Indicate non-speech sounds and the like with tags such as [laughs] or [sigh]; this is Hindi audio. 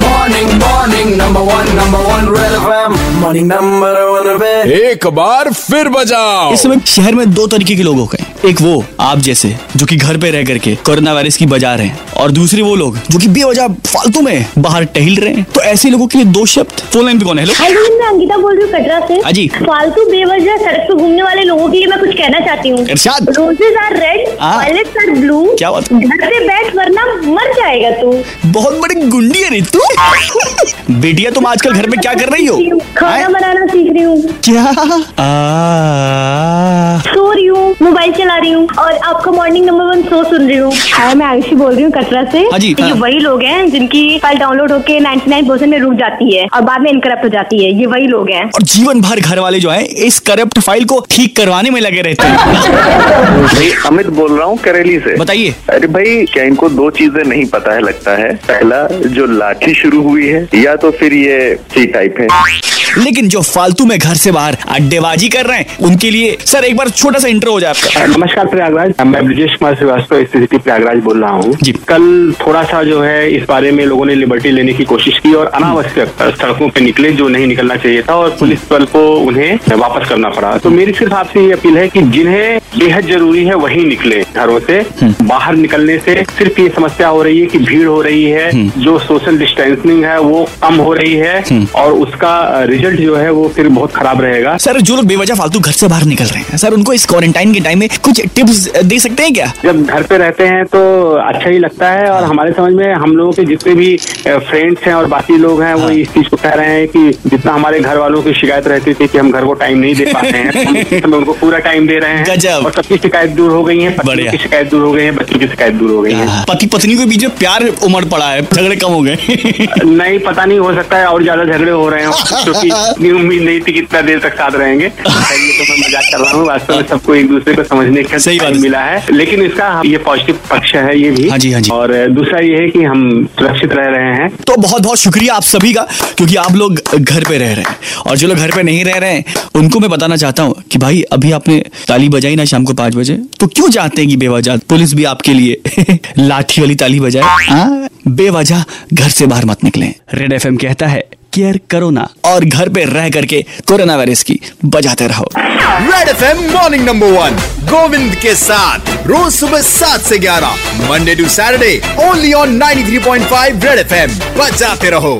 Morning, morning, number one, number one, Red FM. Morning, number one, Red. एक बार फिर बजाओ इस समय शहर में दो तरीके के लोग हो गए एक वो आप जैसे जो कि घर पे रह करके कोरोना वायरस की बजा रहे हैं और दूसरे वो लोग जो कि बेवजह फालतू में बाहर टहल रहे हैं तो ऐसे लोगों के लिए दो शब्द फ़ोन लाइन पे कौन है हेलो हाय मैं अंकिता बोल रही हूँ कटरा से हाँ जी। फालतू बेवजह सड़क पे घूमने वाले लोगों के लिए मैं कुछ कहना चाहती हूँ इरशाद। Roses are red. Violets are blue क्या बात? घर पे बैठ वरना मर जाएगा तू बहुत बड़ी गुंडी है रे तू [laughs] बेटिया तुम आजकल घर में क्या कर रही हो? खाना बनाना सीख रही हूँ। क्या? आ, रही हूँ और आपका मॉर्निंग नंबर वन शो सुन रही हूँ। हाय मैं आयुषी बोल रही हूँ कटरा से। हाँ जी, ये हाँ। वही लोग हैं जिनकी फ़ाइल डाउनलोड होके 99% में रुक जाती है और बाद में इनकरप्ट हो जाती है। ये वही लोग हैं। और जीवन भर घर वाले जो है इस करप्ट फ़ाइल को ठीक करवाने में लगे रहते हैं। भाई अमित बोल रहा हूँ करेली से। बताइए। अरे भाई क्या इनको दो चीज़ें नहीं पता है लगता है? पहला जो लाठी शुरू हुई है या तो फिर ये सी टाइप है? लेकिन जो फालतू में घर से बाहर अड्डेबाजी कर रहे हैं उनके लिए सर एक बार छोटा सा इंटर हो जाए आपका। नमस्कार प्रयागराज। मैं ब्रजेश कुमार श्रीवास्तव स्थिति प्रयागराज बोल रहा हूँ। जी। कल थोड़ा सा जो है इस बारे में लोगों ने लिबर्टी लेने की कोशिश की और अनावश्यक सड़कों पे निकले जो नहीं निकलना चाहिए था और पुलिस बल को उन्हें वापस करना पड़ा। तो मेरी सिर्फ़ आपसे ये अपील है कि जिन्हें बेहद ज़रूरी है वही निकले घरों से बाहर निकलने से। सिर्फ़ ये समस्या हो रही है कि भीड़ हो रही है जो सोशल डिस्टेंसिंग है वो कम हो रही है और उसका रिज़ल्ट जो है वो फिर बहुत खराब रहेगा। सर जो लोग बेवजह फालतू घर से बाहर निकल रहे हैं सर उनको इस क्वारंटाइन के टाइम में कुछ टिप्स दे सकते हैं क्या? जब घर पे रहते हैं तो अच्छा ही लगता है और हमारे समझ में हम लोगों के जितने भी फ्रेंड्स हैं और बाकी लोग हैं वो इस चीज़ को कह रहे हैं कि जितना हमारे घर वालों की शिकायत रहती थी कि हम घर को टाइम नहीं दे [laughs] पाते हैं हम उनको पूरा टाइम दे रहे हैं और सबकी शिकायत दूर हो गई है। पत्नियों की शिकायत दूर हो गई है बच्चों की शिकायत दूर हो गई है। पति पत्नी के बीच में प्यार उमड़ पड़ा है झगड़े कम हो गए। नहीं पता नहीं हो सकता है और ज़्यादा झगड़े हो रहे हैं [laughs] क्योंकि उम्मीद नहीं थी कितना देर तक साथ रहेंगे। [laughs] ये तो मैं मज़ाक कर रहा हूँ वास्तव में सबको एक दूसरे को समझने का सही बात मिला है। लेकिन इसका ये पॉजिटिव पक्ष है ये भी। हाँ जी, हाँ जी। और दूसरा ये है कि हम सुरक्षित रह रहे हैं। तो बहुत बहुत शुक्रिया आप सभी का क्योंकि आप लोग घर पे रह रहे हैं। और जो लोग घर पे नहीं रह रहे हैं उनको मैं बताना चाहता हूँ कि भाई अभी आपने ताली बजाई ना शाम को पाँच बजे? तो क्यों चाहते हैं कि बेवजह? पुलिस भी आपके लिए [laughs] लाठी वाली ताली बजाए। हाँ? बेवजह घर से बाहर मत निकले। रेड एफएम कहता है केयर करो ना। और घर पे रह करके कोरोना वायरस की बजाते रहो। Red F M morning number one Govind के साथ, रोज सुबह सात से ग्यारह Monday to Saturday only on 93.5 red F M बजाते रहो।